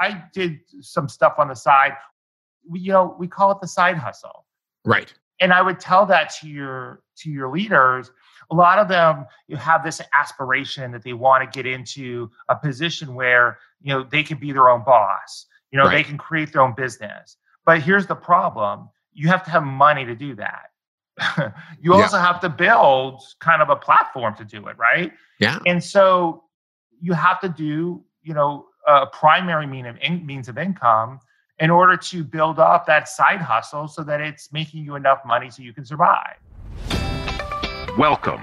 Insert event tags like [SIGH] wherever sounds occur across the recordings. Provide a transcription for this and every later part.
I did some stuff on the side. We, you know, we call it the side hustle. Right. And I would tell that to your to your leaders. A lot of them you have this aspiration that they want to get into a position where you know they can be their own boss. You know, Right. they can create their own business. But here's the problem: you have to have money to do that. [LAUGHS] you Yeah. also have to build kind of a platform to do it, right? Yeah. And so you have to do, you know, a primary mean of in, means of income in order to build up that side hustle so that it's making you enough money so you can survive. Welcome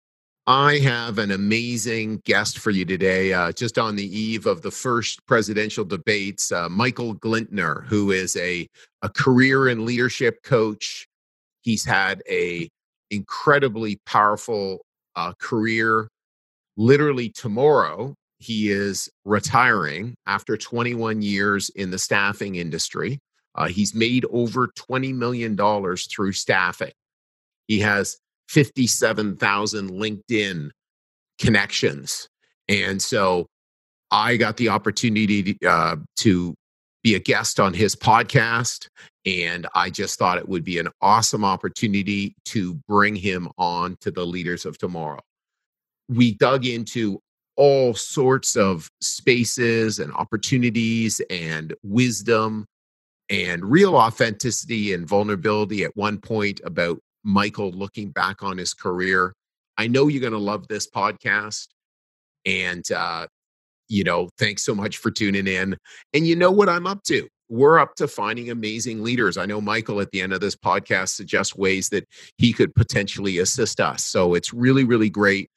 I have an amazing guest for you today, uh, just on the eve of the first presidential debates. Uh, Michael Glintner, who is a, a career and leadership coach. He's had a incredibly powerful uh, career. Literally tomorrow, he is retiring after 21 years in the staffing industry. Uh, he's made over $20 million through staffing. He has 57,000 LinkedIn connections. And so I got the opportunity to, uh, to be a guest on his podcast. And I just thought it would be an awesome opportunity to bring him on to the leaders of tomorrow. We dug into all sorts of spaces and opportunities and wisdom and real authenticity and vulnerability at one point about Michael looking back on his career. I know you're going to love this podcast. And, uh, you know, thanks so much for tuning in. And you know what I'm up to? We're up to finding amazing leaders. I know Michael at the end of this podcast suggests ways that he could potentially assist us. So it's really, really great.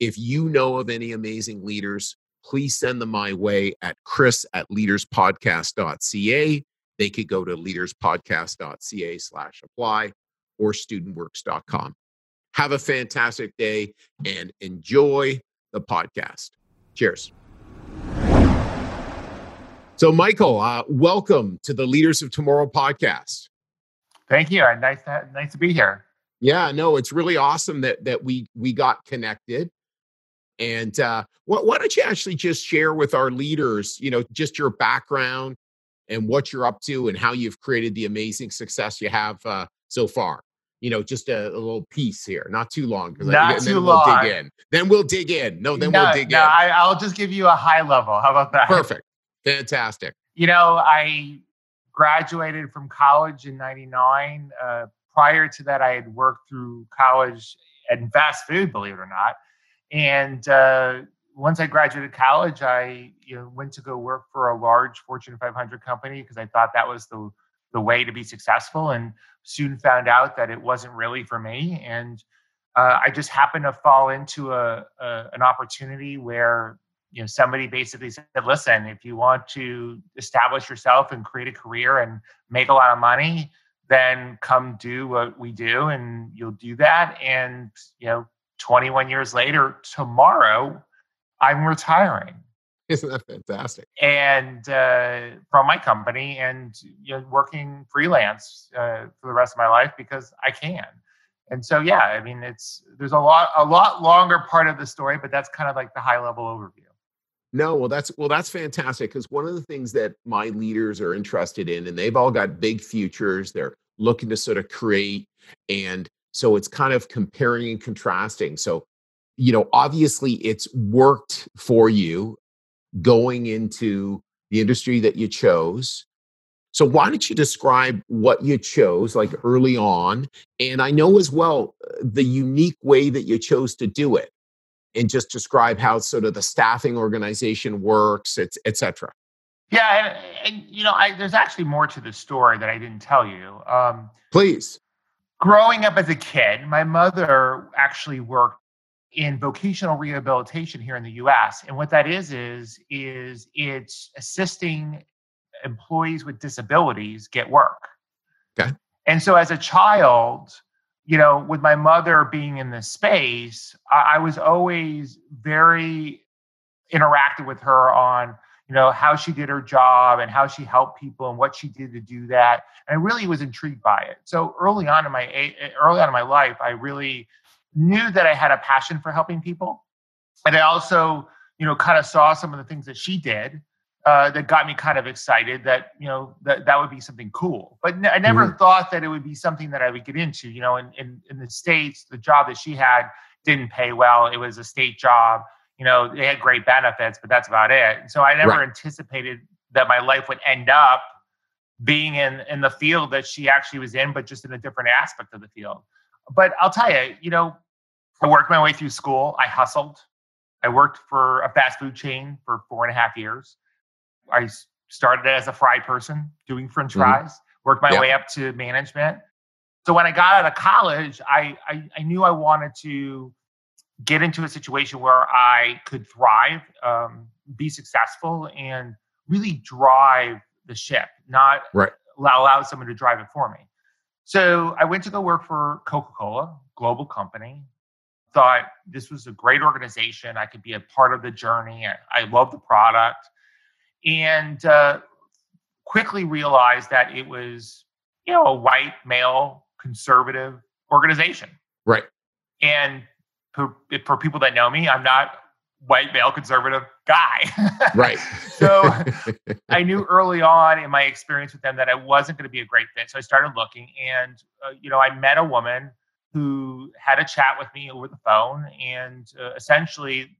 If you know of any amazing leaders, please send them my way at chris at leaderspodcast.ca. They could go to leaderspodcast.ca slash apply or studentworks.com. Have a fantastic day and enjoy the podcast. Cheers. So, Michael, uh, welcome to the Leaders of Tomorrow podcast. Thank you. and Nice to, nice to be here. Yeah, no, it's really awesome that that we we got connected. And uh, wh- why don't you actually just share with our leaders, you know, just your background and what you're up to and how you've created the amazing success you have uh, so far. You know, just a, a little piece here, not too long. 'cause I- Not and then too we'll long. dig in. Then we'll dig in. No, then no, we'll dig no, in. I, I'll just give you a high level. How about that? [LAUGHS] Perfect. Fantastic. You know, I graduated from college in 99. Uh, prior to that, I had worked through college in fast food, believe it or not. And uh, once I graduated college, I you know, went to go work for a large Fortune 500 company because I thought that was the, the way to be successful. And soon found out that it wasn't really for me. And uh, I just happened to fall into a, a an opportunity where you know somebody basically said listen if you want to establish yourself and create a career and make a lot of money then come do what we do and you'll do that and you know 21 years later tomorrow i'm retiring Isn't that fantastic? and uh, from my company and you know working freelance uh, for the rest of my life because i can and so yeah i mean it's there's a lot a lot longer part of the story but that's kind of like the high level overview No, well, that's well, that's fantastic because one of the things that my leaders are interested in, and they've all got big futures, they're looking to sort of create, and so it's kind of comparing and contrasting. So, you know, obviously, it's worked for you going into the industry that you chose. So, why don't you describe what you chose, like early on, and I know as well uh, the unique way that you chose to do it and just describe how sort of the staffing organization works, et, et cetera. Yeah, and, and you know, I, there's actually more to the story that I didn't tell you. Um, Please. growing up as a kid, my mother actually worked in vocational rehabilitation here in the U.S. And what that is is is it's assisting employees with disabilities get work. Okay. And so as a child, you know, with my mother being in this space, I, I was always very interactive with her on, you know, how she did her job and how she helped people and what she did to do that. And I really was intrigued by it. So early on in my eh, eh, early on in my life, I really knew that I had a passion for helping people. And I also, you know, kind of saw some of the things that she did uh, that got me kind of excited that you know that that would be something cool. But n- I never mm-hmm. thought that it would be something that I would get into. You know, in, in in the states, the job that she had didn't pay well. It was a state job. You know, they had great benefits, but that's about it. And so I never right. anticipated that my life would end up being in in the field that she actually was in, but just in a different aspect of the field. But I'll tell you, you know, I worked my way through school. I hustled. I worked for a fast food chain for four and a half years. I started as a fry person doing French mm-hmm. fries, worked my way up to management. So when I got out of college, I, I, I knew I wanted to get into a situation where I could thrive, um, be successful, and really drive the ship, not right. allow, allow someone to drive it for me. So I went to go work for Coca Cola, global company. Thought this was a great organization. I could be a part of the journey. I, I love the product and uh, quickly realized that it was, you know, a white male conservative organization. Right. And for, for people that know me, I'm not white male conservative guy. [LAUGHS] right. so [LAUGHS] I knew early on in my experience with them that I wasn't going to be a great fit. So I started looking, and uh, you know, I met a woman who had a chat with me over the phone, and uh, essentially,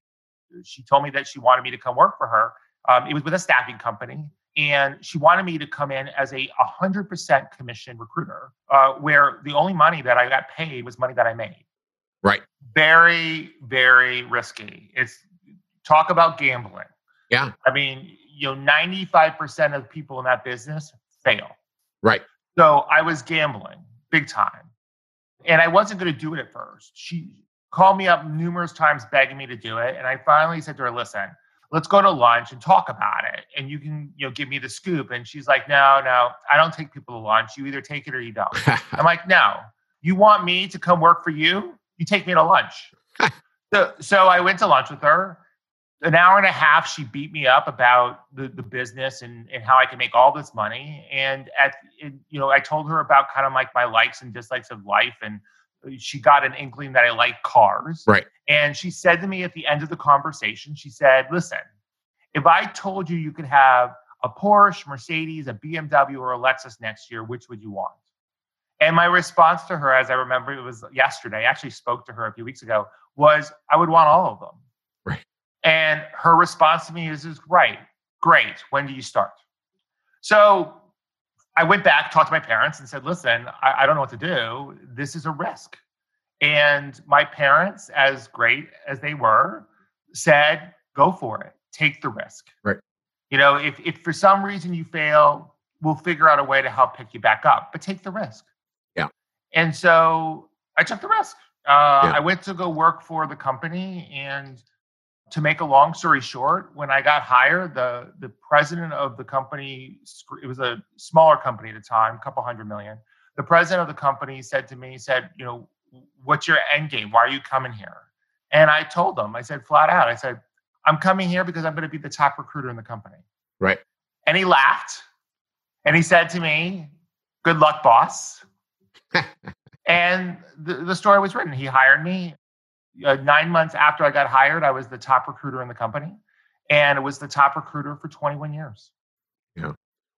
she told me that she wanted me to come work for her. Um, it was with a staffing company, and she wanted me to come in as a 100% commission recruiter, uh, where the only money that I got paid was money that I made. Right. Very, very risky. It's talk about gambling. Yeah. I mean, you know, 95% of people in that business fail. Right. So I was gambling big time. And I wasn't going to do it at first. She called me up numerous times begging me to do it. And I finally said to her, listen, let's go to lunch and talk about it and you can you know give me the scoop and she's like no no i don't take people to lunch you either take it or you don't [LAUGHS] i'm like no you want me to come work for you you take me to lunch [LAUGHS] so so i went to lunch with her an hour and a half she beat me up about the, the business and, and how i can make all this money and at you know i told her about kind of like my likes and dislikes of life and uh, she got an inkling that I like cars. Right. And she said to me at the end of the conversation, she said, Listen, if I told you you could have a Porsche, Mercedes, a BMW, or a Lexus next year, which would you want? And my response to her, as I remember it was yesterday, I actually spoke to her a few weeks ago, was I would want all of them. And her response to me is, is right, great. When do you start? So I went back, talked to my parents, and said, "Listen, I, I, don't know what to do. This is a risk." And my parents, as great as they were, said, "Go for it. Take the risk." Right. You know, if if for some reason you fail, we'll figure out a way to help pick you back up. But take the risk. Yeah. And so I took the risk. Uh, yeah. I went to go work for the company, and to make a long story short, when I got hired, the the president of the company, it was a smaller company at the time, a couple hundred million. The president of the company said to me, he said, you know, what's your end game? Why are you coming here? And I told him, I said flat out, I said, I'm coming here because I'm going to be the top recruiter in the company. Right. And he laughed and he said to me, Good luck, boss. [LAUGHS] and the, the story was written. He hired me uh, nine months after I got hired, I was the top recruiter in the company, and it was the top recruiter for 21 years. Yeah.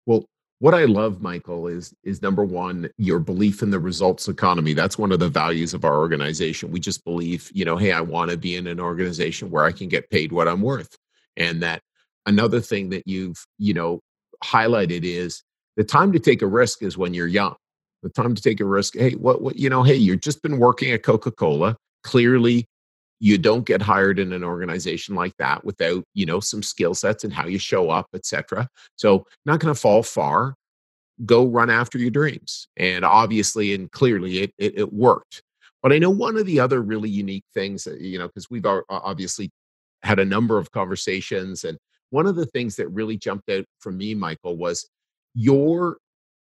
Well, what I love, Michael, is is number one, your belief in the results economy. That's one of the values of our organization. We just believe, you know, hey, I want to be in an organization where I can get paid what I'm worth. And that another thing that you've, you know, highlighted is the time to take a risk is when you're young. The time to take a risk. Hey, what, what, you know, hey, you've just been working at Coca Cola clearly you don't get hired in an organization like that without you know some skill sets and how you show up etc so not going to fall far. Go run after your dreams and obviously and clearly it, it, it worked. But i know one of the other really unique things that you know because we've obviously had a number of conversations and one of the things that really jumped out for me, Michael, was your,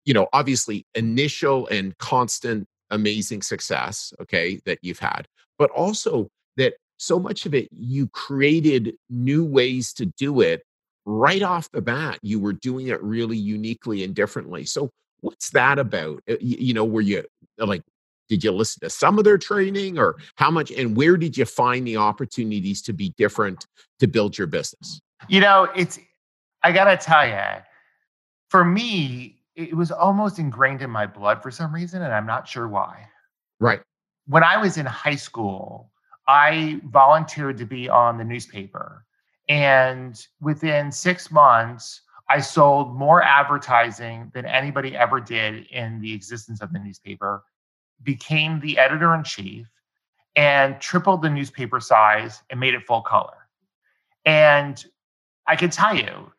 you know, obviously initial and constant amazing success, okay, that you've had, but also that so much of it you created new ways to do it right off the bat. You were doing it really uniquely and differently. So, what's that about? Uh, you know, were you like, did you listen to some of their training or how much and where did you find the opportunities to be different to build your business? You know, it's, I got to tell you, for me, it was almost ingrained in my blood for some reason, and I'm not sure why. Right. When I was in high school, I volunteered to be on the newspaper. And within six months, I sold more advertising than anybody ever did in the existence of the newspaper, became the editor in chief, and tripled the newspaper size and made it full color. And I can tell you,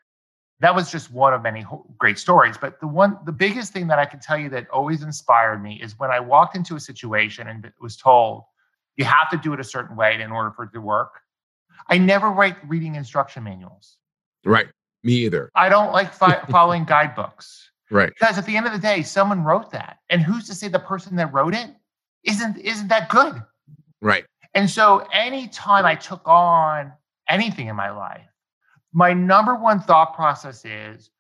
that was just one of many great stories. But the one, the biggest thing that I can tell you that always inspired me is when I walked into a situation and was told, you have to do it a certain way in order for it to work. I never write reading instruction manuals. Right. Me either. I don't like fi- [LAUGHS] following guidebooks. Right. Because at the end of the day, someone wrote that. And who's to say the person that wrote it isn't isn't that good? Right. And so anytime I took on anything in my life, my number one thought process is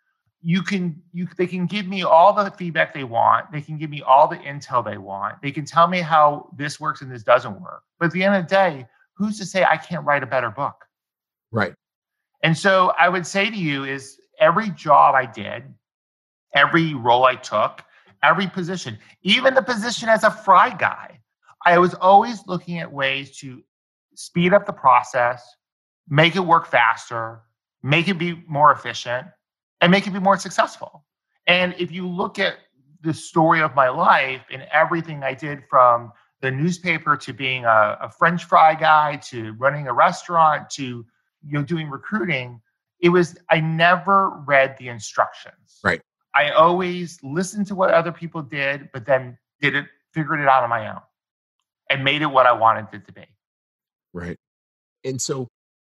you can you they can give me all the feedback they want. They can give me all the intel they want. They can tell me how this works and this doesn't work. But at the end of the day who's to say i can't write a better book? Right. And so i would say to you is every job i did every role i took every position even the position as a fry guy i was always looking at ways to speed up the process make it work faster make it be more efficient and make it be more successful. And if you look at the story of my life and everything I did from the newspaper to being a, a French fry guy to running a restaurant to you know doing recruiting, it was I never read the instructions. Right. I always listened to what other people did, but then did it, figured it out on my own, and made it what I wanted it to be. Right. And so,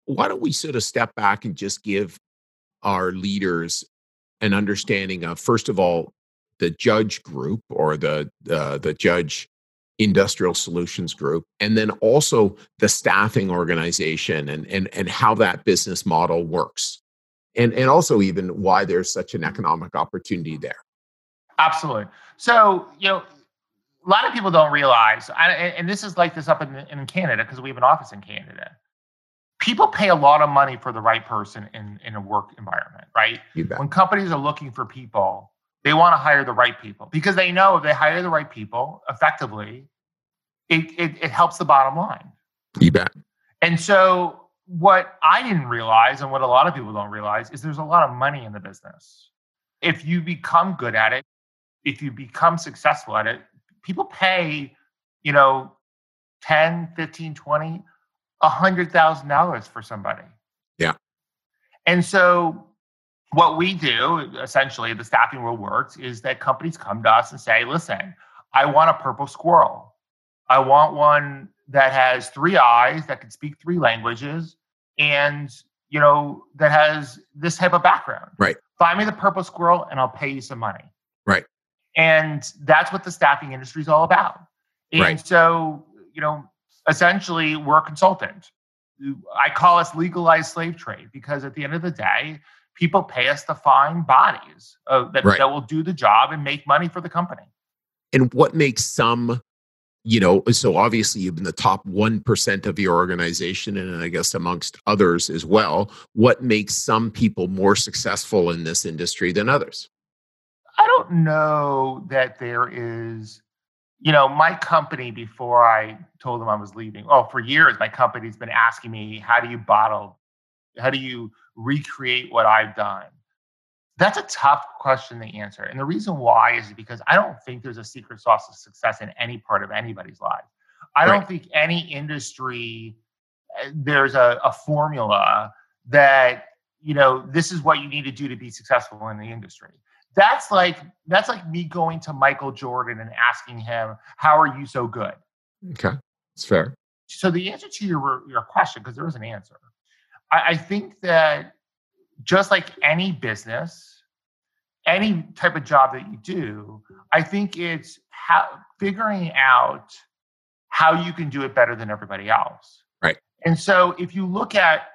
why don't we sort of step back and just give our leaders an understanding of first of all the judge group or the uh, the judge industrial solutions group and then also the staffing organization and and and how that business model works and and also even why there's such an economic opportunity there. Absolutely. So you know a lot of people don't realize and this is like this up in, in canada because we have an office in canada people pay a lot of money for the right person in, in a work environment, right? When companies are looking for people, they want to hire the right people because they know if they hire the right people effectively, it, it, it helps the bottom line. You bet. And so, what I didn't realize, and what a lot of people don't realize, is there's a lot of money in the business. If you become good at it, if you become successful at it, people pay, you know, 10, 15, 20, $100,000 for somebody. Yeah. And so what we do, essentially, the staffing world works, is that companies come to us and say, listen, I want a purple squirrel. I want one that has three eyes, that can speak three languages, and you know, that has this type of background. Right. Find me the purple squirrel and I'll pay you some money. Right. And that's what the staffing industry is all about. And right. so, you know, essentially we're a consultant. I call us legalized slave trade because at the end of the day, people pay us to find bodies uh, that, right. that will do the job and make money for the company. And what makes some, you know, so obviously you've been the top 1% of your organization, and I guess amongst others as well. What makes some people more successful in this industry than others? I don't know that there is you know, my company before I told them I was leaving, oh, for years, my company's been asking me, how do you bottle? How do you recreate what I've done? That's a tough question to answer. And the reason why is because I don't think there's a secret sauce of success in any part of anybody's life. I right. don't think any industry, eh, there's a, a formula that, you know, this is what you need to do to be successful in the industry that's like that's like me going to Michael Jordan and asking him, "How are you so good?" Okay, it's fair. So the answer to your your question, because there is an answer, I, I think that just like any business, any type of job that you do, I think it's how figuring out how you can do it better than everybody else. Right. And so if you look at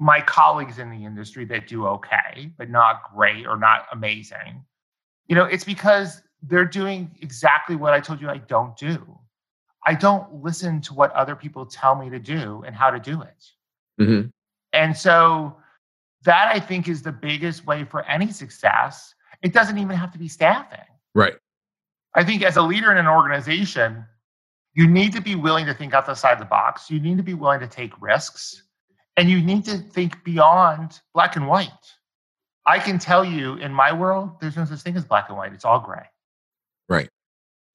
my colleagues in the industry that do okay, but not great or not amazing, you know, it's because they're doing exactly what I told you I don't do. I don't listen to what other people tell me to do and how to do it. Mm-hmm. And so that I think is the biggest way for any success. It doesn't even have to be staffing. Right. I think as a leader in an organization, you need to be willing to think outside the box. You need to be willing to take risks and you need to think beyond black and white. I can tell you in my world, there's no such thing as black and white. It's all gray. Right.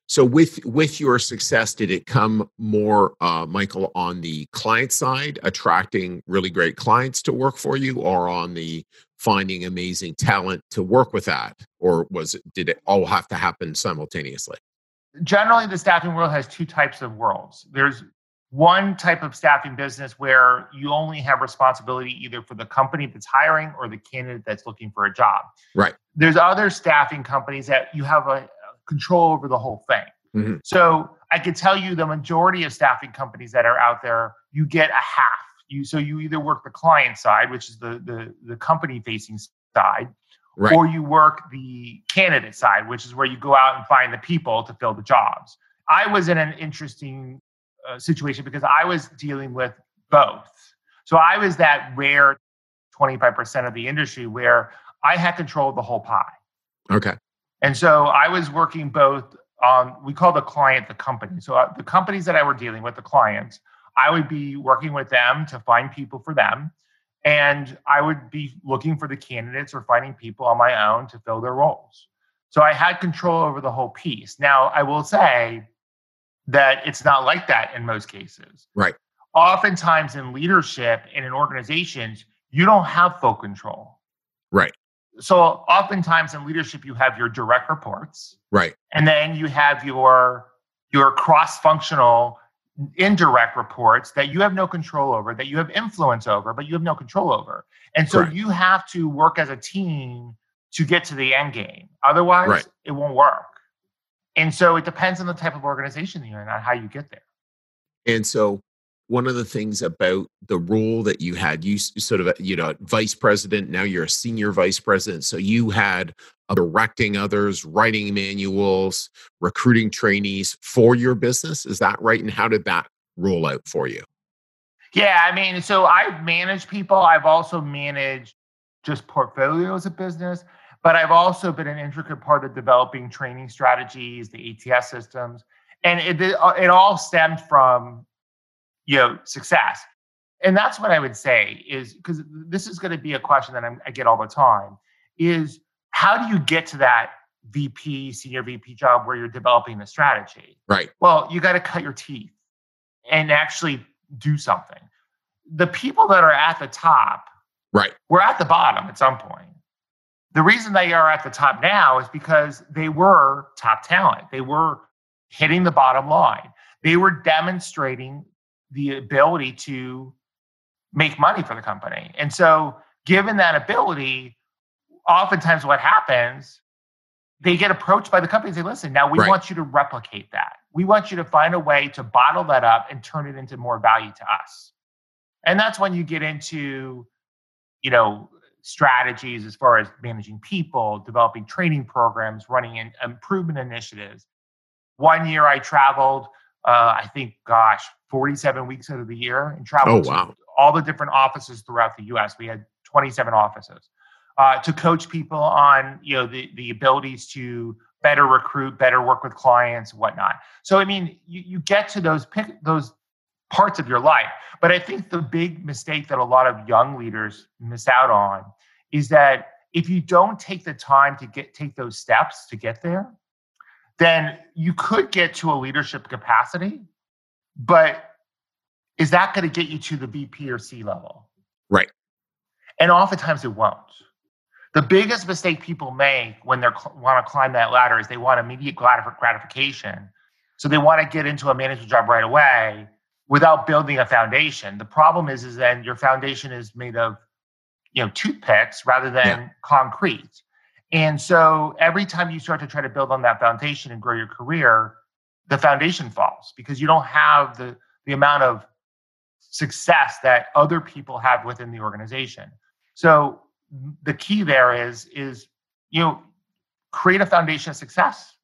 So with with your success, did it come more, uh, Michael, on the client side, attracting really great clients to work for you, or on the finding amazing talent to work with that, or was it did it all have to happen simultaneously? Generally, the staffing world has two types of worlds. There's one type of staffing business where you only have responsibility either for the company that's hiring or the candidate that's looking for a job. Right. There's other staffing companies that you have a control over the whole thing. Mm-hmm. So I could tell you the majority of staffing companies that are out there, you get a half. You so you either work the client side, which is the the, the company facing side, Right. or you work the candidate side, which is where you go out and find the people to fill the jobs. I was in an interesting uh, situation because I was dealing with both. So I was that rare 25% of the industry where I had control of the whole pie. Okay. And so I was working both on, we call the client the company. So uh, the companies that I were dealing with, the clients, I would be working with them to find people for them. And I would be looking for the candidates or finding people on my own to fill their roles. So I had control over the whole piece. Now, I will say that it's not like that in most cases. Right. Oftentimes in leadership and in organizations, you don't have full control. Right. So oftentimes in leadership, you have your direct reports, Right. and then you have your your cross-functional indirect reports that you have no control over, that you have influence over, but you have no control over. And so Correct. you have to work as a team to get to the end game. Otherwise, Right. it won't work. And so it depends on the type of organization that you're in on how you get there. And so one of the things about the role that you had, you sort of, you know, vice president, now you're a senior vice president. So you had uh, directing others, writing manuals, recruiting trainees for your business. Is that right? And how did that roll out for you? Yeah, I mean, so I've managed people. I've also managed just portfolios of business, but I've also been an intricate part of developing training strategies, the ATS systems, and it it, uh, it all stemmed from you know success. And that's what I would say is because this is going to be a question that I'm, I get all the time: is how do you get to that VP, senior VP job where you're developing the strategy? Right. Well, you got to cut your teeth and actually do something. The people that are at the top Right. were at the bottom at some point. The reason they are at the top now is because they were top talent. They were hitting the bottom line. They were demonstrating the ability to make money for the company. And so, given that ability, oftentimes what happens, they get approached by the company and say, listen, now we Right. want you to replicate that. We want you to find a way to bottle that up and turn it into more value to us. And that's when you get into, you know, strategies as far as managing people, developing training programs, running in improvement initiatives. One year I traveled, uh, I think, gosh, 47 weeks out of the year and Oh, traveled to all the different offices throughout the US. We had 27 offices uh, to coach people on, you know, the, the abilities to better recruit, better work with clients, whatnot. So, I mean, you, you get to those pick, those parts of your life. But I think the big mistake that a lot of young leaders miss out on is that if you don't take the time to get take those steps to get there, then you could get to a leadership capacity, but is that going to get you to the VP or C level? Right. And oftentimes it won't. The biggest mistake people make when they want to climb that ladder is they want immediate gratif- gratification. So they want to get into a management job right away without building a foundation. The problem is, is then your foundation is made of, you know toothpicks rather than yeah. concrete. And so every time you start to try to build on that foundation and grow your career, the foundation falls because you don't have the the amount of success that other people have within the organization. So the key there is is you know create a foundation of success.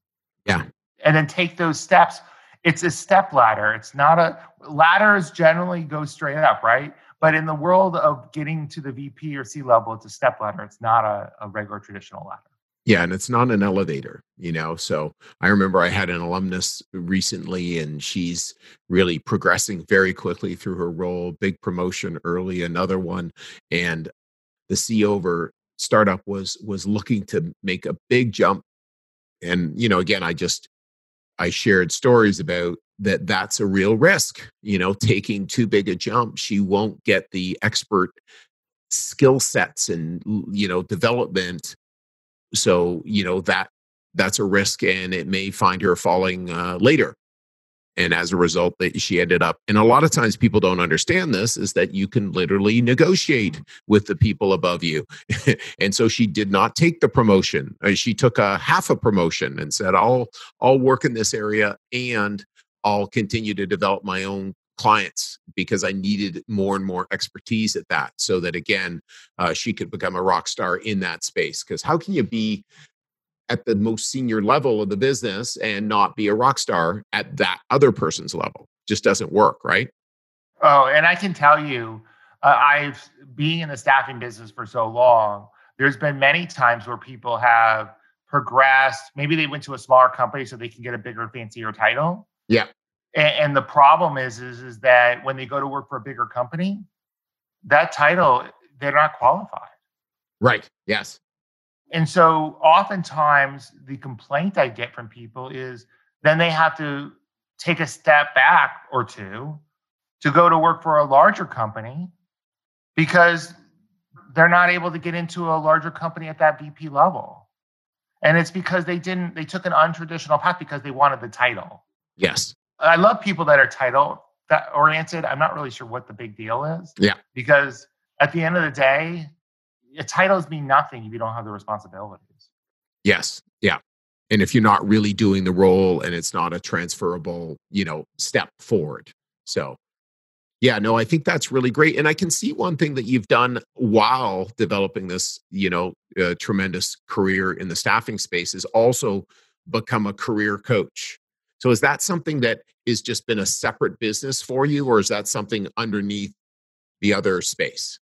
Yeah. And then take those steps. It's a step ladder. It's not a ladders generally go straight up, right? But in the world of getting to the VP or C level, it's a step ladder. It's not a, a regular traditional ladder. Yeah, and it's not an elevator, you know. So I remember I had an alumnus recently, and she's really progressing very quickly through her role. Big promotion early, another one, and the CEO of her startup was was looking to make a big jump. And you know, again, I just I shared stories about that. That's a real risk, you know, taking too big a jump. She won't get the expert skill sets and you know development so you know that that's a risk and it may find her falling uh, later and as a result that she ended up and a lot of times people don't understand this is that you can literally negotiate with the people above you. [LAUGHS] And so she did not take the promotion. Uh, she took a half a promotion and said i'll i'll work in this area and i'll continue to develop my own clients because I needed more and more expertise at that. So that again, uh, she could become a rock star in that space. Because how can you be at the most senior level of the business and not be a rock star at that other person's level? Just doesn't work, right? Oh, and I can tell you, uh, I've being in the staffing business for so long. There's been many times where people have progressed. Maybe they went to a smaller company so they can get a bigger, fancier title. Yeah. And, and the problem is, is, is that when they go to work for a bigger company, that title they're not qualified. Right. Yes. And so oftentimes the complaint I get from people is then they have to take a step back or two to go to work for a larger company because they're not able to get into a larger company at that VP level. And it's because they didn't, they took an untraditional path because they wanted the title. Yes. I love people that are title that oriented. I'm not really sure what the big deal is. Yeah. Because at the end of the day, titles mean nothing if you don't have the responsibilities. Yes. Yeah. And if you're not really doing the role and it's not a transferable, you know, step forward. So yeah, no, I think that's really great. And I can see one thing that you've done while developing this, you know, uh, tremendous career in the staffing space is also become a career coach. So is that something that is just been a separate business for you, or is that something underneath the other space?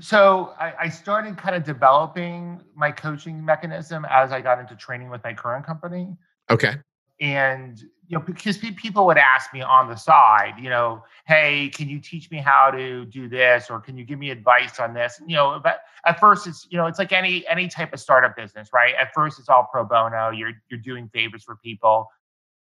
So I, I started kind of developing my coaching mechanism as I got into training with my current company. Okay. And you know, because people would ask me on the side, you know, hey, can you teach me how to do this, or can you give me advice on this? You know, but at first it's you know, it's like any any type of startup business, right? At first it's all pro bono. You're you're doing favors for people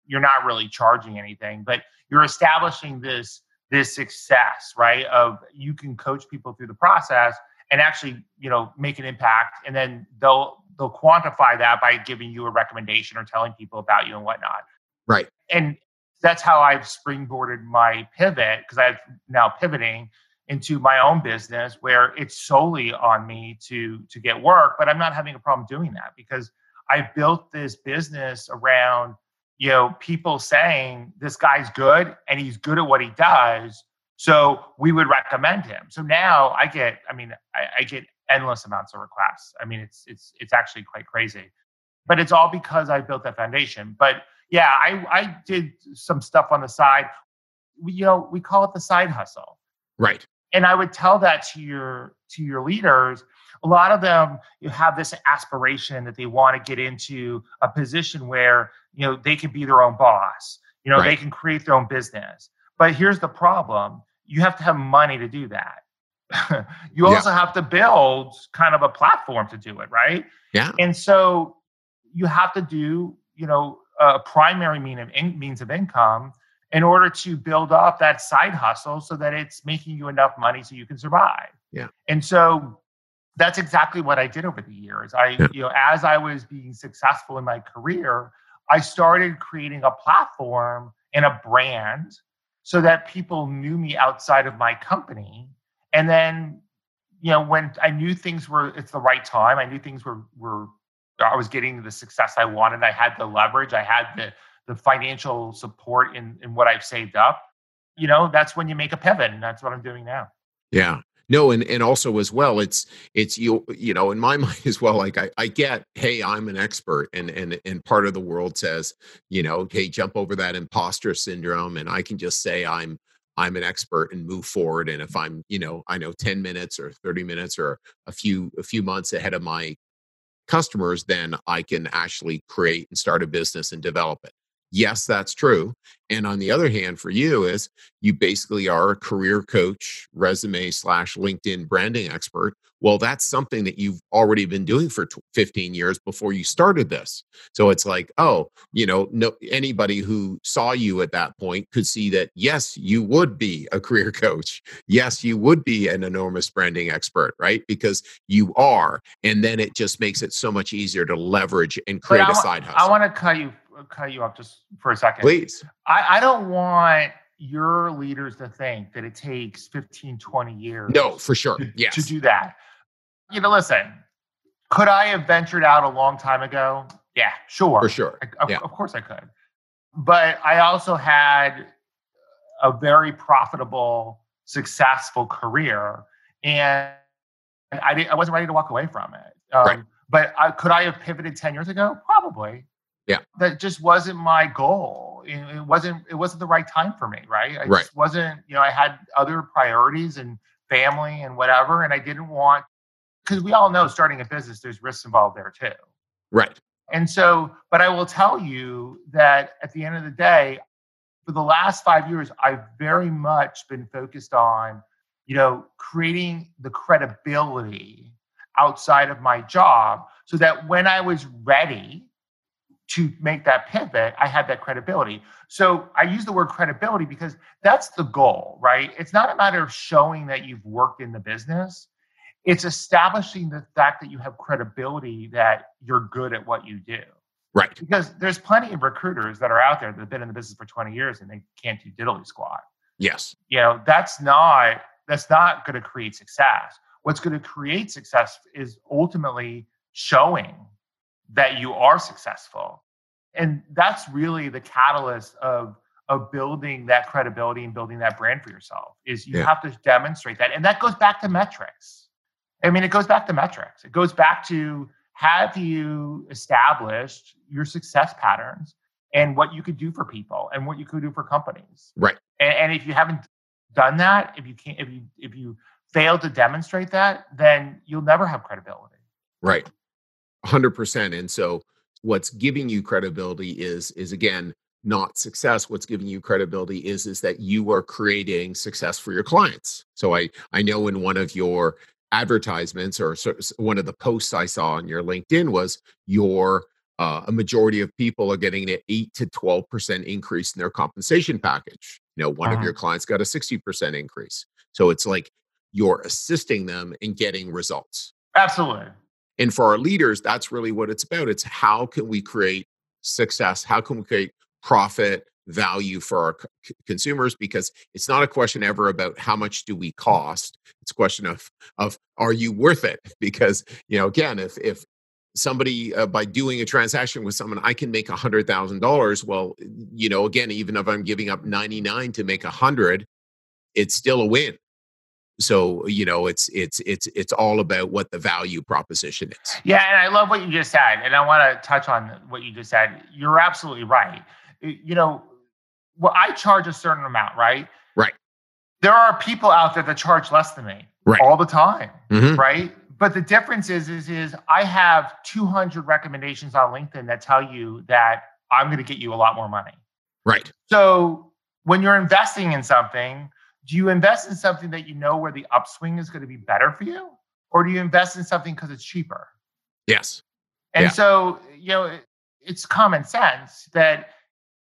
you're not really charging anything, but you're establishing this this success, right? Of you can coach people through the process and actually, you know, make an impact, and then they'll they'll quantify that by giving you a recommendation or telling people about you and whatnot. Right. And that's how I've springboarded my pivot because I'm now pivoting into my own business where it's solely on me to to get work, but I'm not having a problem doing that because I built this business around you know, people saying this guy's good and he's good at what he does. So we would recommend him. So now I get, I mean, I, I get endless amounts of requests. I mean, it's it's it's actually quite crazy. But it's all because I built that foundation. But yeah, I I did some stuff on the side. We, you know, we call it the side hustle. Right. And I would tell that to your to your leaders a lot of them you have this aspiration that they want to get into a position where you know they can be their own boss you know right. they can create their own business. But here's the problem you have to have money to do that. [LAUGHS] You also yeah. have to build kind of a platform to do it right? Yeah. And so you have to do you know a primary mean of in, means of income in order to build up that side hustle so that it's making you enough money so you can survive. Yeah. And so that's exactly what I did over the years. I, you know, as I was being successful in my career, I started creating a platform and a brand so that people knew me outside of my company. And then, you know, when I knew things were, it's the right time. I knew things were, were, I was getting the success I wanted. I had the leverage. I had the, the financial support in, in what I've saved up. You know, that's when you make a pivot. And that's what I'm doing now. Yeah no and and also as well it's it's you you know in my [LAUGHS] mind as well like i i get hey i'm an expert and and and part of the world says you know hey jump over that imposter syndrome and i can just say i'm i'm an expert and move forward and if i'm you know i know 10 minutes or 30 minutes or a few a few months ahead of my customers then i can actually create and start a business and develop it Yes, that's true. And on the other hand, for you, is you basically are a career coach, resume slash LinkedIn branding expert. Well, that's something that you've already been doing for 15 years before you started this. So it's like, oh, you know, no anybody who saw you at that point could see that yes, you would be a career [LAUGHS] coach. Yes, you would be an enormous branding expert, right? Because you are. And then it just makes it so much easier to leverage and create a side hustle. I want to cut you cut you off just for a second. Please. I, I don't want your leaders to think that it takes 15, 20 years. No, for sure. To, yes. to do that. You know, listen, could I have ventured out a long time ago? Yeah, sure. For sure. I, of, yeah. of course I could. But I also had a very profitable, successful career. And I, didn't, I wasn't ready to walk away from it. Um, right. But I, could I have pivoted 10 years ago? Probably. Yeah. That just wasn't my goal. It, wasn't it wasn't the right time for me, right? I right. just wasn't, you know, I had other priorities and family and whatever and I didn't want because we all know starting a business there's risks involved there too. Right. And so, but I will tell you that at the end of the day, for the last 5 years I've very much been focused on, you know, creating the credibility outside of my job so that when I was ready to make that pivot, I had that credibility. So I use the word credibility because that's the goal, right? It's not a matter of showing that you've worked in the business. It's establishing the fact that you have credibility that you're good at what you do. Right. Because there's plenty of recruiters that are out there that have been in the business for 20 years and they can't do diddly squat. Yes. You know, that's not that's not going to create success. What's going to create success is ultimately showing that you are successful. And that's really the catalyst of of building that credibility and building that brand for yourself is you Yeah. have to demonstrate that. And that goes back to metrics. I mean, it goes back to metrics. It goes back to have you established your success patterns and what you could do for people and what you could do for companies. Right. And, and if you haven't done that, if you can't, if you if you fail to demonstrate that, then you'll never have credibility. Right. 100% and so what's giving you credibility is is again not success. What's giving you credibility is is that you are creating success for your clients. So i i know in one of your advertisements or one of the posts i saw on your linkedin was your uh, a majority of people are getting an 8 to 12% increase in their compensation package. You know one of your clients got a 60% increase. So it's like you're assisting them in getting results. Absolutely. And for our leaders, that's really what it's about. It's how can we create success? How can we create profit, value for our c- consumers? Because it's not a question ever about how much do we cost. It's a question of of are you worth it? [LAUGHS] Because you know, again, if if somebody uh, by doing a transaction with someone, I can make a hundred thousand dollars. Well, you know, again, even if I'm giving up ninety nine to make a hundred, it's still a win so you know it's it's it's it's all about what the value proposition is Yeah, and I love what you just said, and I want to touch on what you just said. You're absolutely right. You know, well, I charge a certain amount, right? Right. There are people out there that charge less than me Right. all the time, Mhm. right? But the difference is, is, is I have 200 recommendations on LinkedIn that tell you that I'm going to get you a lot more money. right So when you're investing in something, do you invest in something that you know where the upswing is going to be better for you, or do you invest in something because it's cheaper? yes And Yeah. so, you know, it- it's common sense that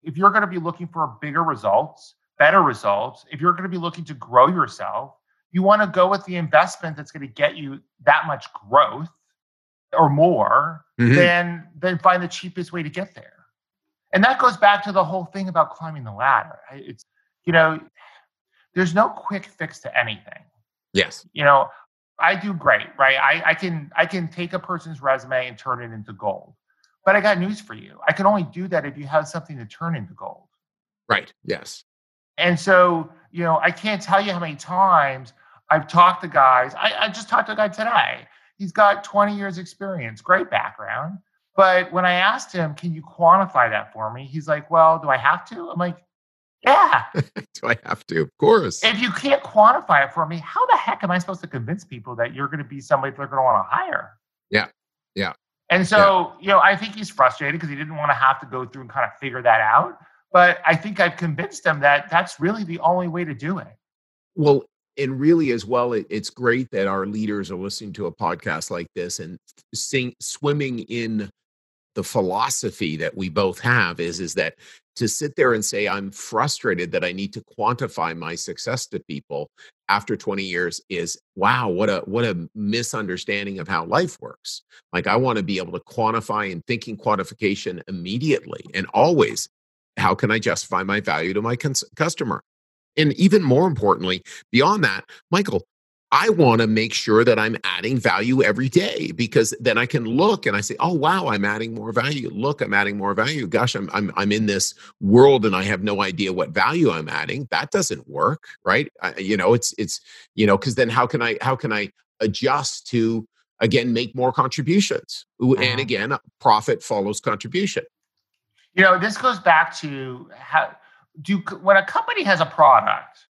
if you're going to be looking for bigger results, better results, if you're going to be looking to grow yourself, you want to go with the investment that's going to get you that much growth or more Mhm. than than find the cheapest way to get there. And that goes back to the whole thing about climbing the ladder. It's you know, there's no quick fix to anything yes you know, I do great, right? I, I can I can take a person's resume and turn it into gold. But I got news for you. I can only do that if you have something to turn into gold. Right. Yes. And so, you know, I can't tell you how many times I've talked to guys. I, I just talked to a guy today. He's got 20 years experience, great background. But when I asked him, can you quantify that for me? He's like, well, do I have to? I'm like, yeah. [LAUGHS] do I have to? Of course. If you can't quantify it for me, how the heck am I supposed to convince people that you're going to be somebody they're going to want to hire? Yeah. Yeah. And so, yeah. you know, I think he's frustrated because he didn't want to have to go through and kind of figure that out. But I think I've convinced him that that's really the only way to do it. Well, and really as well, it, it's great that our leaders are listening to a podcast like this and sing, swimming in the philosophy that we both have is is that to sit there and say i'm frustrated that i need to quantify my success to people after 20 years is wow what a what a misunderstanding of how life works. Like i want to be able to quantify and thinking quantification immediately and always how can i justify my value to my cons- customer? And even more importantly beyond that michael I want to make sure that I'm adding value every day because then I can look and I say, "Oh wow, I'm adding more value. Look, I'm adding more value. Gosh, I'm I'm I'm in this world and I have no idea what value I'm adding." That doesn't work, right? I, you know, it's it's you know, because then how can I how can I adjust to again make more contributions? And uh-huh. again, profit follows contribution. You know, this goes back to how do when a company has a product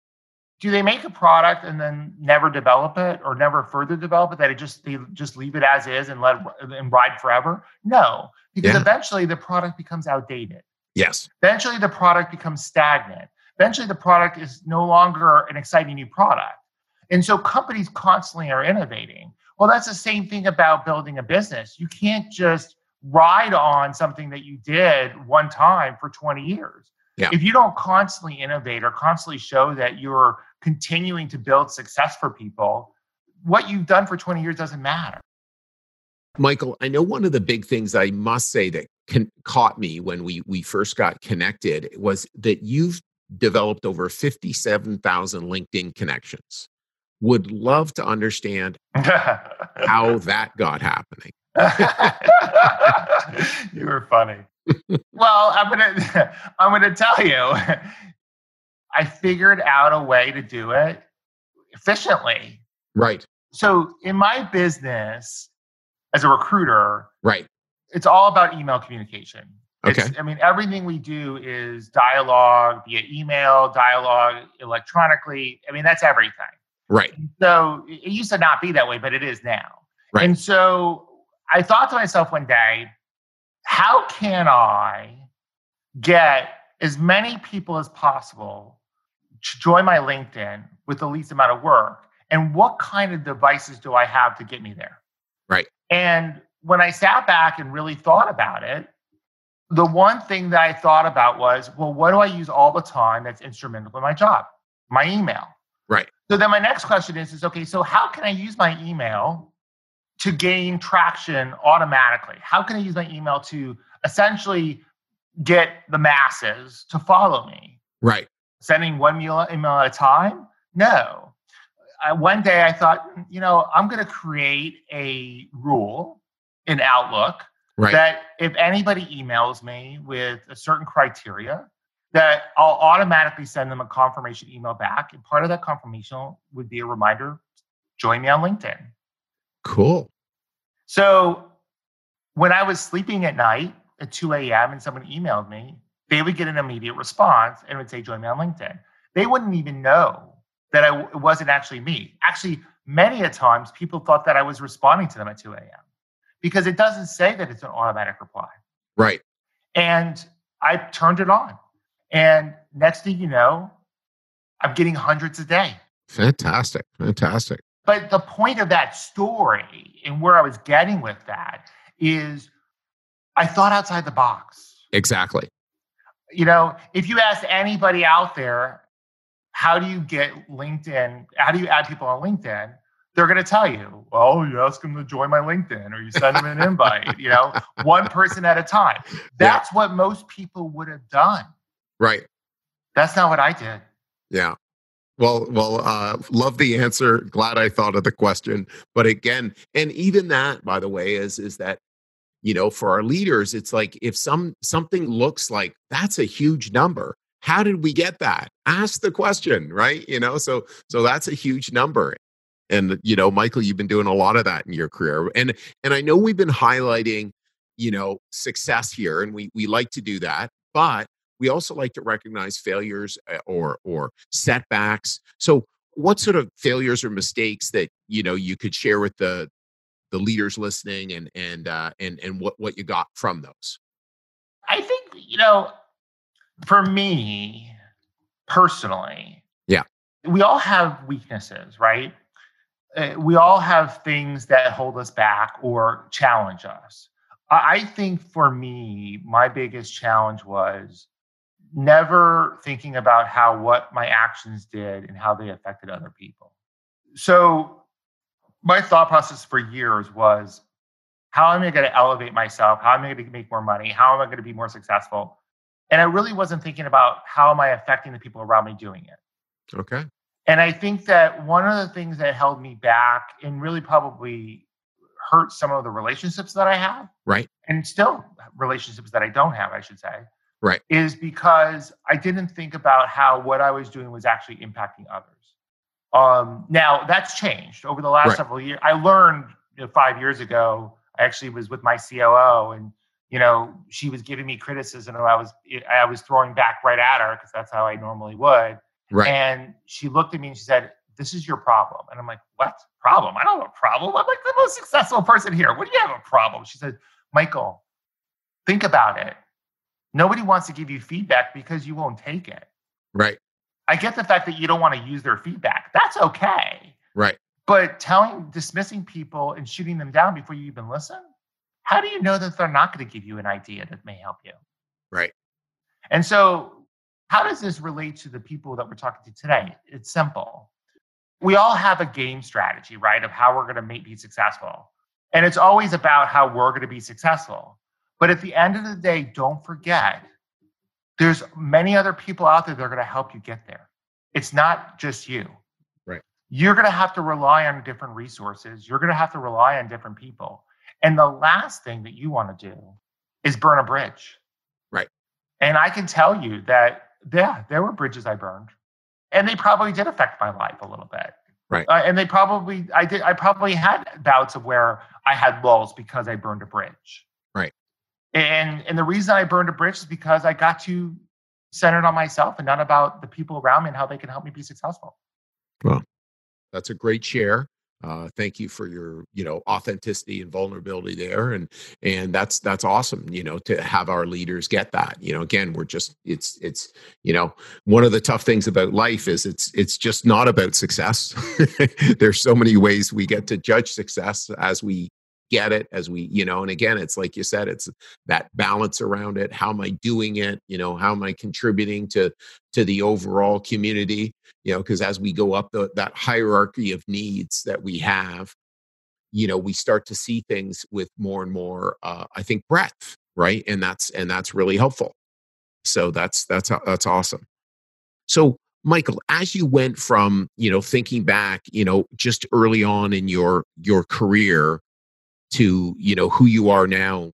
do they make a product and then never develop it or never further develop it that it just they just leave it as is and let and ride forever? No because yeah. eventually the product becomes outdated. Yes. Eventually the product becomes stagnant. Eventually the product is no longer an exciting new product. And so companies constantly are innovating. Well that's the same thing about building a business. You can't just ride on something that you did one time for 20 years yeah. If you don't constantly innovate or constantly show that you're continuing to build success for people, what you've done for 20 years doesn't matter. Michael, I know one of the big things I must say that con- caught me when we we first got connected was that you've developed over 57,000 LinkedIn connections. Would love to understand [LAUGHS] how that got happening. [LAUGHS] you were funny. Well, I'm gonna [LAUGHS] I'm gonna tell you. I figured out a way to do it efficiently. Right. So in my business as a recruiter, right, it's all about email communication. Okay. It's, I mean, everything we do is dialogue via email, dialogue electronically. I mean, that's everything. Right. So it used to not be that way, but it is now. Right. And so I thought to myself one day, how can I get as many people as possible to join my LinkedIn with the least amount of work? And what kind of devices do I have to get me there? Right. And when I sat back and really thought about it, the one thing that I thought about was, well, what do I use all the time that's instrumental in my job? My email. Right. So then my next question is, is okay, so how can I use my email to gain traction automatically? How can I use my email to essentially get the masses to follow me? Right. Sending one email at a time? No. Uh, one day I thought, you know, I'm going to create a rule in Outlook right. that if anybody emails me with a certain criteria, that I'll automatically send them a confirmation email back. And part of that confirmation would be a reminder join me on LinkedIn. Cool. So when I was sleeping at night at 2 a.m. and someone emailed me, they would get an immediate response and would say, join me on LinkedIn. They wouldn't even know that I, it wasn't actually me. Actually, many a times people thought that I was responding to them at 2 a.m. because it doesn't say that it's an automatic reply. Right. And I turned it on. And next thing you know, I'm getting hundreds a day. Fantastic. Fantastic. But the point of that story and where I was getting with that is I thought outside the box. Exactly. You know, if you ask anybody out there, how do you get LinkedIn? How do you add people on LinkedIn? They're going to tell you, well, you ask them to join my LinkedIn or you send them an invite, you know, [LAUGHS] one person at a time. That's yeah. what most people would have done. Right. That's not what I did. Yeah. Well, well, uh, love the answer. Glad I thought of the question. But again, and even that, by the way, is is that you know for our leaders, it's like if some something looks like that's a huge number. How did we get that? Ask the question, right? You know, so so that's a huge number. And you know, Michael, you've been doing a lot of that in your career, and and I know we've been highlighting, you know, success here, and we we like to do that, but we also like to recognize failures uh, or or setbacks. So what sort of failures or mistakes that you know you could share with the the leaders listening and and uh, and and what what you got from those? I think you know for me personally yeah. we all have weaknesses right? Uh, we all have things that hold us back or challenge us. I think for me my biggest challenge was never thinking about how what my actions did and how they affected other people. So my thought process for years was how am I going to elevate myself? How am I going to make more money? How am I going to be more successful? And I really wasn't thinking about how am I affecting the people around me doing it. Okay. And I think that one of the things that held me back and really probably hurt some of the relationships that I have. Right. And still relationships that I don't have, I should say right. is because i didn't think about how what i was doing was actually impacting others. Um, now that's changed. Over the last right. several years i learned you know, five years ago i actually was with my coo and you know she was giving me criticism and i was i was throwing back right at her because that's how i normally would. Right. And she looked at me and she said this is your problem. And i'm like what problem? I don't have a problem. I'm like the most successful person here. What do you have a problem? She said michael think about it Nobody wants to give you feedback because you won't take it. Right. I get the fact that you don't want to use their feedback. That's okay. Right. But telling, dismissing people and shooting them down before you even listen, how do you know that they're not going to give you an idea that may help you? Right. And so, how does this relate to the people that we're talking to today? It's simple. We all have a game strategy, right, of how we're going to make be successful. And it's always about how we're going to be successful. But at the end of the day, don't forget there's many other people out there that are going to help you get there. It's not just you. Right. You're going to have to rely on different resources. You're going to have to rely on different people. And the last thing that you want to do is burn a bridge. Right. And I can tell you that, yeah, there were bridges I burned. And they probably did affect my life a little bit. Right. Uh, and they probably, I did, I probably had bouts of where I had lulls because I burned a bridge. And and the reason I burned a bridge is because I got too centered on myself and not about the people around me and how they can help me be successful. Well, that's a great share. Uh, thank you for your you know authenticity and vulnerability there and and that's that's awesome you know to have our leaders get that you know again we're just it's it's you know one of the tough things about life is it's it's just not about success [LAUGHS] there's so many ways we get to judge success as we get it as we you know and again it's like you said it's that balance around it. How am i doing it? You know how am i contributing to to the overall community? You know because as we go up the, that hierarchy of needs that we have you know we start to see things with more and more uh, i think breadth right? And that's and that's really helpful. So that's that's that's awesome. So michael as you went from you know thinking back you know just early on in your your career to you know who you are now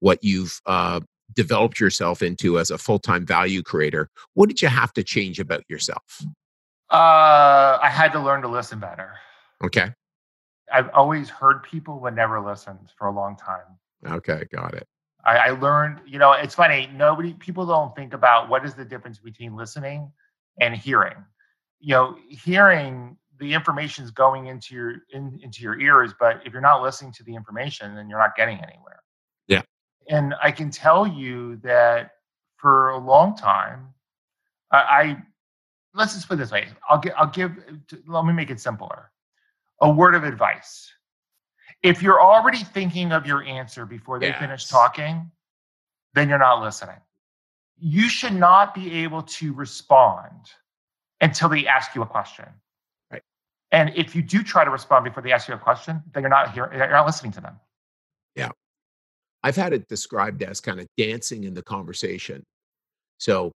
what you've uh, developed yourself into as a full-time value creator what did you have to change about yourself? Uh, i had to learn to listen better. Okay. I've always heard people but never listened for a long time. Okay got it. I, I learned you know it's funny nobody people don't think about what is the difference between listening and hearing. You know hearing the information is going into your in, into your ears but if you're not listening to the information then you're not getting anywhere. Yeah. And i can tell you that for a long time i, I let's just put it this way. I'll give i'll give let me make it simpler. A word of advice. If you're already thinking of your answer before they yes. finish talking then you're not listening. You should not be able to respond until they ask you a question and if you do try to respond before they ask you a question, then you're not here, you're not listening to them. Yeah. I've had it described as kind of dancing in the conversation. So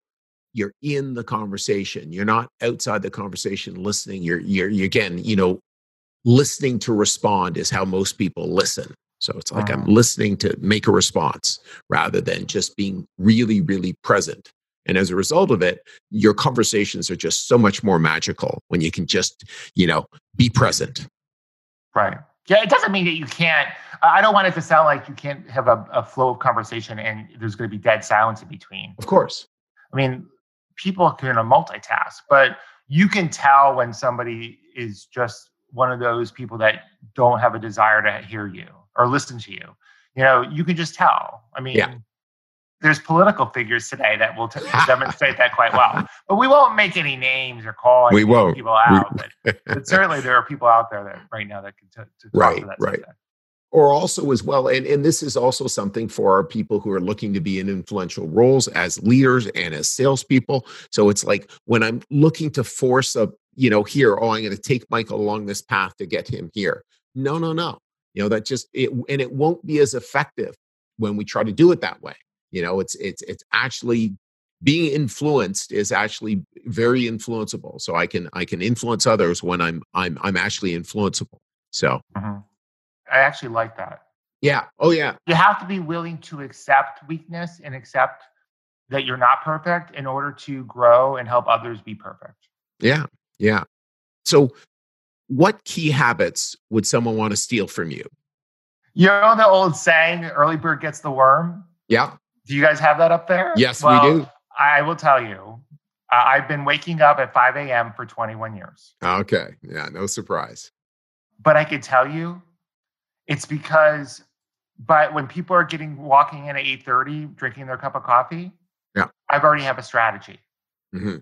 you're in the conversation. You're not outside the conversation listening. You're you're, you're again, you know, listening to respond is how most people listen. So it's like I'm Mhm. listening to make a response rather than just being really, really present. And as a result of it, your conversations are just so much more magical when you can just, you know, be present. Right. Yeah, it doesn't mean that you can't. I don't want it to sound like you can't have a, a flow of conversation and there's going to be dead silence in between. Of course. I mean, people can multitask, but you can tell when somebody is just one of those people that don't have a desire to hear you or listen to you. You know, you can just tell. I mean, Yeah. There's political figures today that will t- [LAUGHS] demonstrate that quite well. But we won't make any names or call We won't. people out. [LAUGHS] but, but certainly there are people out there that right now that can t- to talk Right, that right. subject. or also as well and, and this is also something for our people who are looking to be in influential roles as leaders and as salespeople so it's like when i'm looking to force a you know here oh i'm going to take michael along this path to get him here no no no you know that just it and it won't be as effective when we try to do it that way you know it's it's it's actually being influenced is actually very influenceable so i can i can influence others when i'm i'm i'm actually influenceable so Mhm. I actually like that. yeah oh yeah you have to be willing to accept weakness and accept that you're not perfect in order to grow and help others be perfect. Yeah, yeah. So, what key habits would someone want to steal from you? You know the old saying, early bird gets the worm? Yeah, Do you guys have that up there? yes, Well, we do. I will tell you, uh, I've been waking up at 5 a.m. for 21 years. Okay, yeah, no surprise. But I can tell you, it's because but when people are getting walking in at 8:30, drinking their cup of coffee, Yeah. I've already have a strategy. Mhm.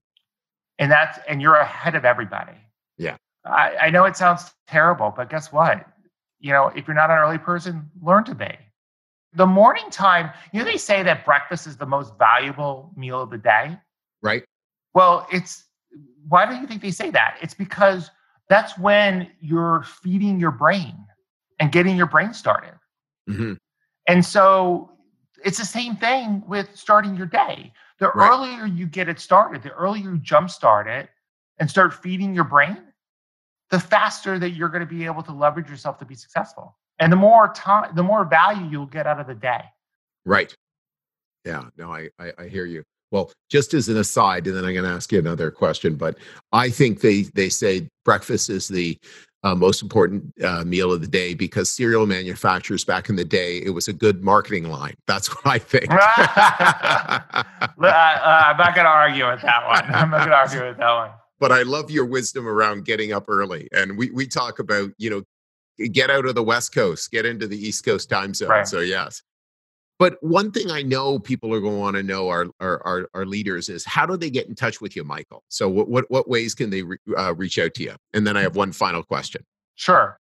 and that's and you're ahead of everybody. Yeah. I, I know it sounds terrible, but guess what? You know, if you're not an early person, learn to be. The morning time, you know, they say that breakfast is the most valuable meal of the day. Right? Well, it's why do you think they say that? It's because that's when you're feeding your brain and getting your brain started. hmm And so it's the same thing with starting your day. The Right. earlier you get it started, the earlier you jumpstart it and start feeding your brain, the faster that you're going to be able to leverage yourself to be successful. And the more time, the more value you'll get out of the day. Right. Yeah. No, I, I I hear you. Well, just as an aside, and then I'm going to ask you another question, but I think they they say breakfast is the uh, most important uh, meal of the day because cereal manufacturers back in the day it was a good marketing line. That's [LAUGHS] what I think. [LAUGHS] Uh, I'm not going to argue with that one. [LAUGHS] I'm not going to argue with that one. but I love your wisdom around getting up early. And we, we talk about, you know, get out of the West Coast, get into the East Coast time zone. Right. So, yes. But one thing I know people are going to want to know, our, our, our, our leaders, is how do they get in touch with you, Michael? So, what, what, what ways can they re, uh, reach out to you? And then I have one final question. Sure.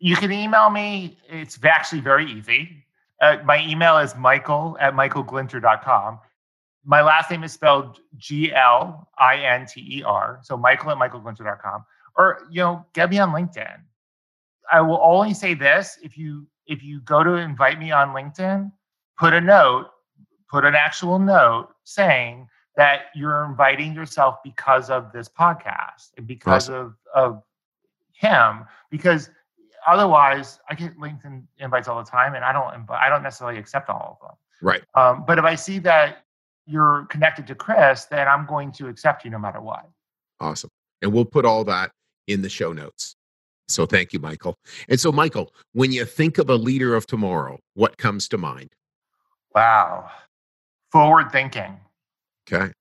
You can email me. It's actually very easy. Uh, my email is michael at michaelglinter.com. My last name is spelled G L I N T E R. So michael at michaelglinter.com. Or, you know, get me on LinkedIn. I will only say this if you if you go to invite me on LinkedIn, put a note, put an actual note saying that you're inviting yourself because of this podcast and because of of him because otherwise I get LinkedIn invites all the time and I don't I don't necessarily accept all of them. Right. Um, but if I see that you're connected to Chris, then I'm going to accept you no matter what. Awesome. And we'll put all that in the show notes. So, thank you, Michael. And so, Michael, when you think of a leader of tomorrow, what comes to mind? Wow. Forward thinking. Okay.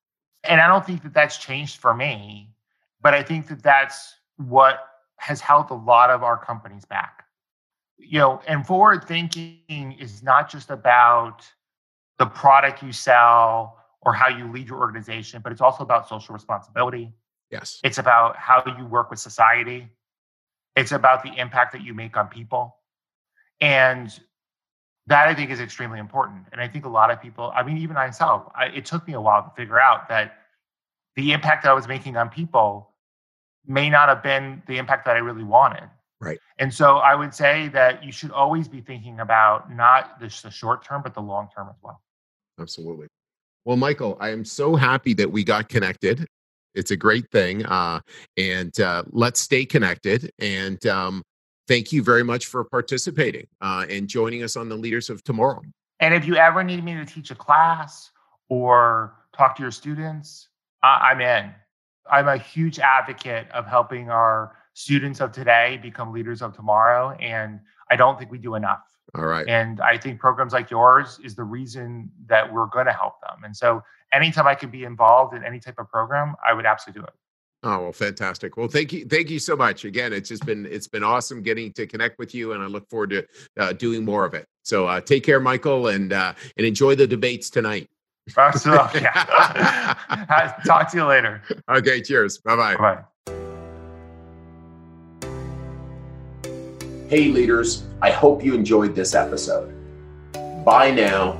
And I don't think that that's changed for me, but I think that that's what has held a lot of our companies back. You know, and forward thinking is not just about the product you sell or how you lead your organization, but it's also about social responsibility. Yes. It's about how you work with society. It's about the impact that you make on people. And that I think is extremely important. And I think a lot of people, I mean, even myself, I, it took me a while to figure out that the impact that I was making on people may not have been the impact that I really wanted. Right. And so I would say that you should always be thinking about not just the short term, but the long term as well. Absolutely. Well, Michael, I am so happy that we got connected. It's a great thing. Uh, and uh, let's stay connected. And um, thank you very much for participating uh, and joining us on the Leaders of Tomorrow. And if you ever need me to teach a class or talk to your students, I'm in. I'm a huge advocate of helping our students of today become leaders of tomorrow. And I don't think we do enough. All right. And I think programs like yours is the reason that we're going to help them. And so anytime I could be involved in any type of program, I would absolutely do it. Oh well, fantastic. Well, thank you, thank you so much. Again, it's just been it's been awesome getting to connect with you, and I look forward to uh, doing more of it. So uh, take care, Michael, and uh, and enjoy the debates tonight. Absolutely. [LAUGHS] [LAUGHS] Talk to you later. Okay. Cheers. Bye bye. Bye. Hey, leaders, I hope you enjoyed this episode. Bye now,